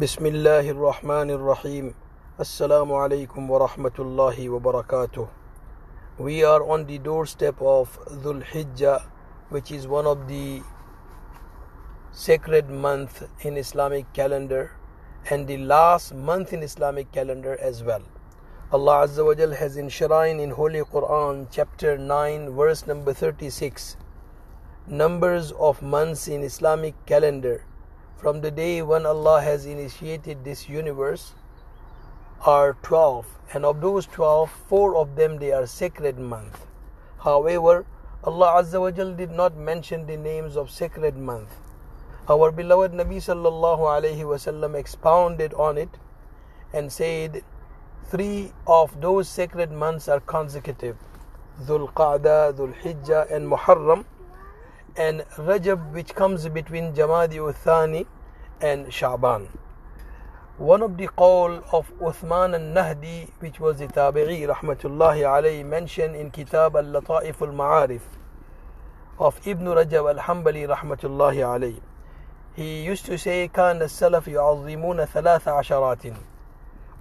بسم الله الرحمن الرحيم السلام عليكم ورحمة الله وبركاته We are on the doorstep of Dhul Hijjah which is one of the sacred month in Islamic calendar and the last month in Islamic calendar as well. Allah Azza wa Jal has enshrined in Holy Quran chapter 9 verse number 36 numbers of months in Islamic calendar from the day when Allah has initiated this universe are 12 and of those 12 four of them they are sacred month. However Allah Azza wa Jal did not mention the names of sacred month. Our beloved Nabi sallallahu alayhi wasallam expounded on it and said three of those sacred months are consecutive. Dhul Qa'dah, Dhul Hijjah and Muharram and Rajab which comes between Jamadi Uthani and Sha'ban. One of the qawl of Uthman al-Nahdi which was the Tabi'i rahmatullahi alayhi mentioned in Kitab al-Lata'if al-Ma'arif of Ibn Rajab al-Hanbali rahmatullahi alayhi. He used to say كان السلف يعظمون ثلاث عشرات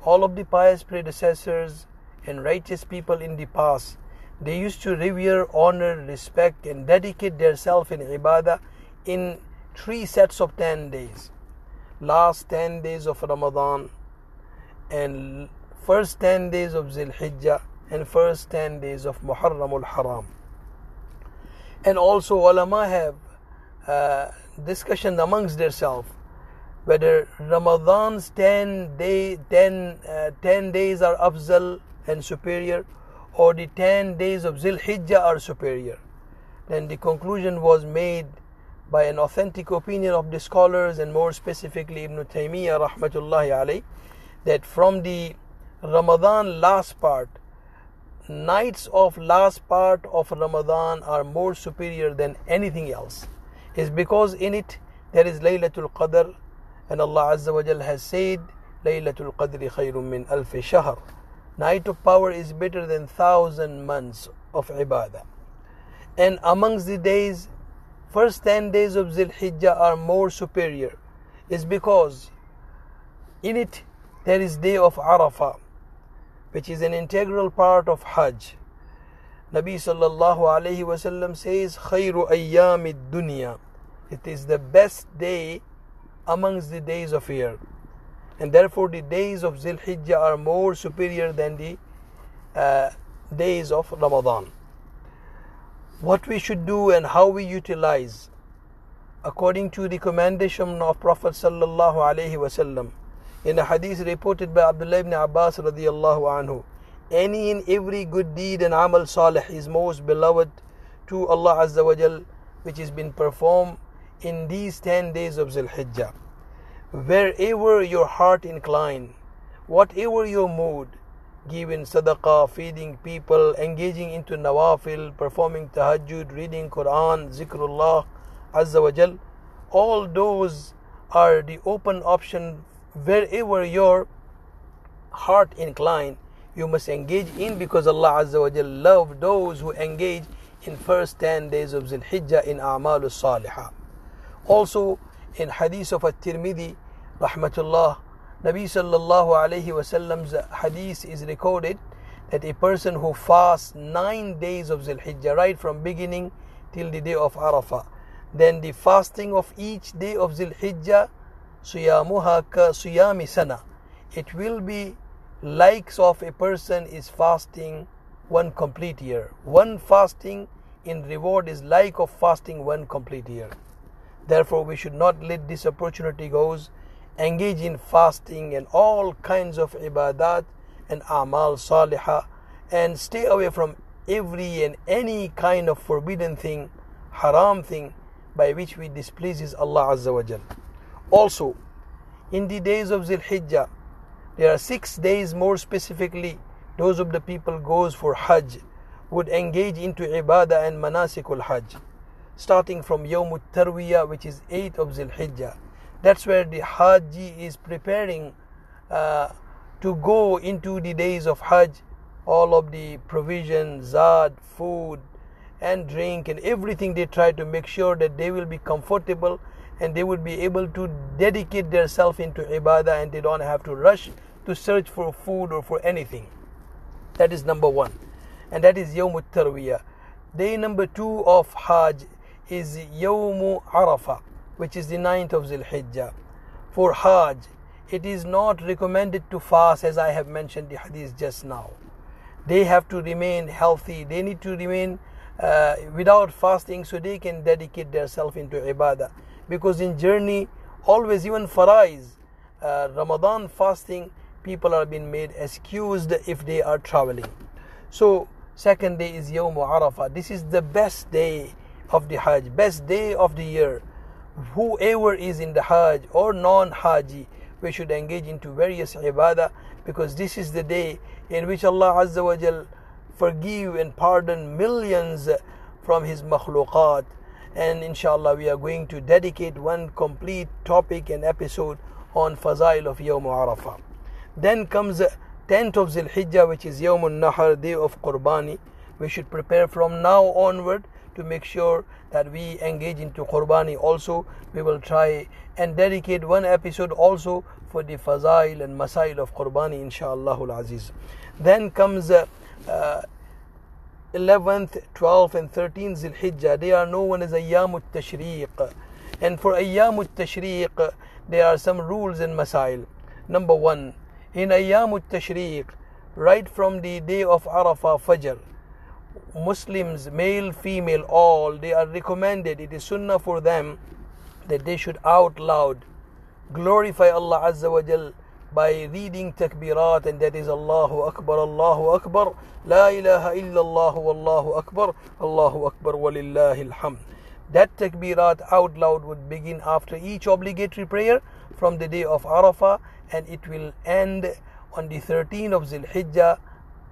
All of the pious predecessors and righteous people in the past they used to revere, honor, respect, and dedicate themselves in ibadah in three sets of 10 days. Last 10 days of Ramadan, and first 10 days of Zil Hijjah, and first 10 days of Muharram al Haram. And also, ulama have uh, discussion amongst themselves whether Ramadan's 10, day, 10, uh, 10 days are afzal and superior or the 10 days of Zil Hijjah are superior. Then the conclusion was made by an authentic opinion of the scholars and more specifically Ibn Taymiyyah rahmatullahi alayh that from the Ramadan last part, nights of last part of Ramadan are more superior than anything else. Is because in it there is Laylatul Qadr and Allah Azza wa Jal has said Laylatul Qadri khayrun min alf shahr Night of power is better than thousand months of ibadah. And amongst the days, first ten days of Zil Hijjah are more superior. Is because in it there is day of Arafah, which is an integral part of Hajj. Nabi sallallahu alayhi wasallam says, "Khayru ayyamid dunya." It is the best day amongst the days of year and therefore the days of Zil Hijjah are more superior than the uh, days of Ramadan. What we should do and how we utilize, according to the commendation of Prophet sallallahu alaihi wasallam, in a hadith reported by Abdullah ibn Abbas radiyallahu anhu, any and every good deed and amal salih is most beloved to Allah Azza wa Jal, which has been performed in these 10 days of Zil Hijjah wherever your heart incline, whatever your mood, giving sadaqah, feeding people, engaging into nawafil, performing tahajjud, reading Quran, zikrullah, azza wa jal, all those are the open option. Wherever your heart incline you must engage in because Allah Azza wa Jal love those who engage in first 10 days of Zul Hijjah in A'mal salihah. Also in hadith of at-Tirmidhi rahmatullah. Nabi sallallahu alayhi wasallam's hadith is recorded that a person who fasts nine days of Zul Hijjah right from beginning till the day of Arafah then the fasting of each day of Zul Hijjah suyamuha ka suyami sana. It will be likes of a person is fasting one complete year. One fasting in reward is like of fasting one complete year. Therefore we should not let this opportunity goes engage in fasting and all kinds of ibadat and amal salihah and stay away from every and any kind of forbidden thing, haram thing by which we displeases Allah Azza wa Jal. Also, in the days of Zil Hijjah, there are six days more specifically, those of the people goes for Hajj would engage into ibadah and manasikul Hajj. Starting from Yawm Tarwiyah, which is 8th of Zil Hijjah. That's where the Haji is preparing uh, to go into the days of Hajj. All of the provision, zad, food, and drink, and everything they try to make sure that they will be comfortable and they will be able to dedicate themselves into ibadah and they don't have to rush to search for food or for anything. That is number one. And that is Yawm Tarwiyah. Day number two of Hajj is Yawm Arafah, which is the ninth of Zil Hijjah. For Hajj, it is not recommended to fast as I have mentioned the hadith just now. They have to remain healthy, they need to remain uh, without fasting so they can dedicate themselves into ibadah. Because in journey, always even farais, uh, Ramadan fasting, people are being made excused if they are traveling. So, second day is Yawm Arafah. This is the best day of the Hajj, best day of the year. Whoever is in the Hajj or non Haji, we should engage into various ibadah because this is the day in which Allah Azza wa Jal forgive and pardon millions from His makhluqat. And inshallah, we are going to dedicate one complete topic and episode on Fazail of Yawm Arafah. Then comes 10th of Zil Hijjah, which is Yawm Nahar, day of Qurbani. We should prepare from now onward to make sure that we engage into Qurbani also. We will try and dedicate one episode also for the Fazail and Masail of Qurbani, inshallah aziz. Then comes uh, uh, 11th, 12th, and 13th Zil Hijjah. They are known as Ayyam Tashriq. And for Ayyam Tashriq, there are some rules and Masail. Number one, in Ayyam Tashriq, right from the day of Arafah Fajr, Muslims, male, female, all, they are recommended, it is sunnah for them that they should out loud glorify Allah Azza wa Jal by reading takbirat and that is Allahu Akbar, Allahu Akbar, La ilaha illallah wallahu Akbar, Allahu Akbar walillahi alhamd. That takbirat out loud would begin after each obligatory prayer from the day of Arafah and it will end on the 13th of Zil Hijjah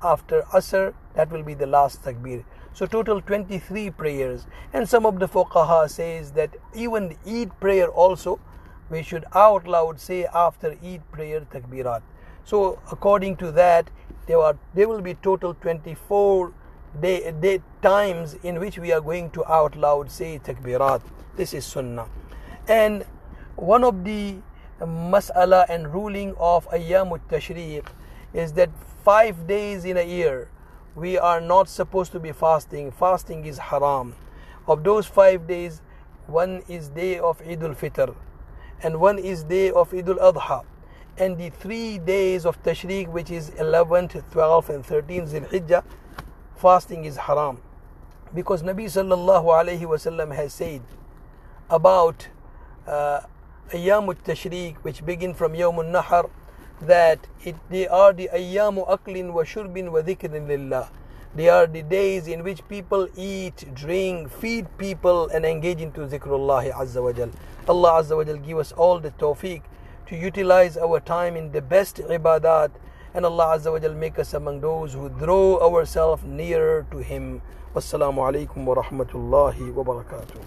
after Asr, that will be the last takbir. So total 23 prayers. And some of the fuqaha says that even the Eid prayer also, we should out loud say after Eid prayer takbirat. So according to that, there are there will be total 24 day, day times in which we are going to out loud say takbirat. This is sunnah. And one of the mas'ala and ruling of ayyamut tashriq is that five days in a year we are not supposed to be fasting. Fasting is haram. Of those five days one is day of Eid al-Fitr and one is day of Eid al-Adha and the three days of Tashriq which is 11th 12th and 13th Zil-Hijjah fasting is haram. Because Nabi sallallahu alayhi wasallam has said about uh, Ayyam al-Tashriq which begin from Yawm al-Nahar that it, they are the ayyamu aklin wa shurbin wa dhikrin lillah. They are the days in which people eat, drink, feed people and engage into zikrullah azza wa jal. Allah azza wa jal give us all the tawfiq to utilize our time in the best ibadat and Allah azza wa jal make us among those who draw ourselves nearer to Him. Wassalamu alaikum wa rahmatullahi wa barakatuh.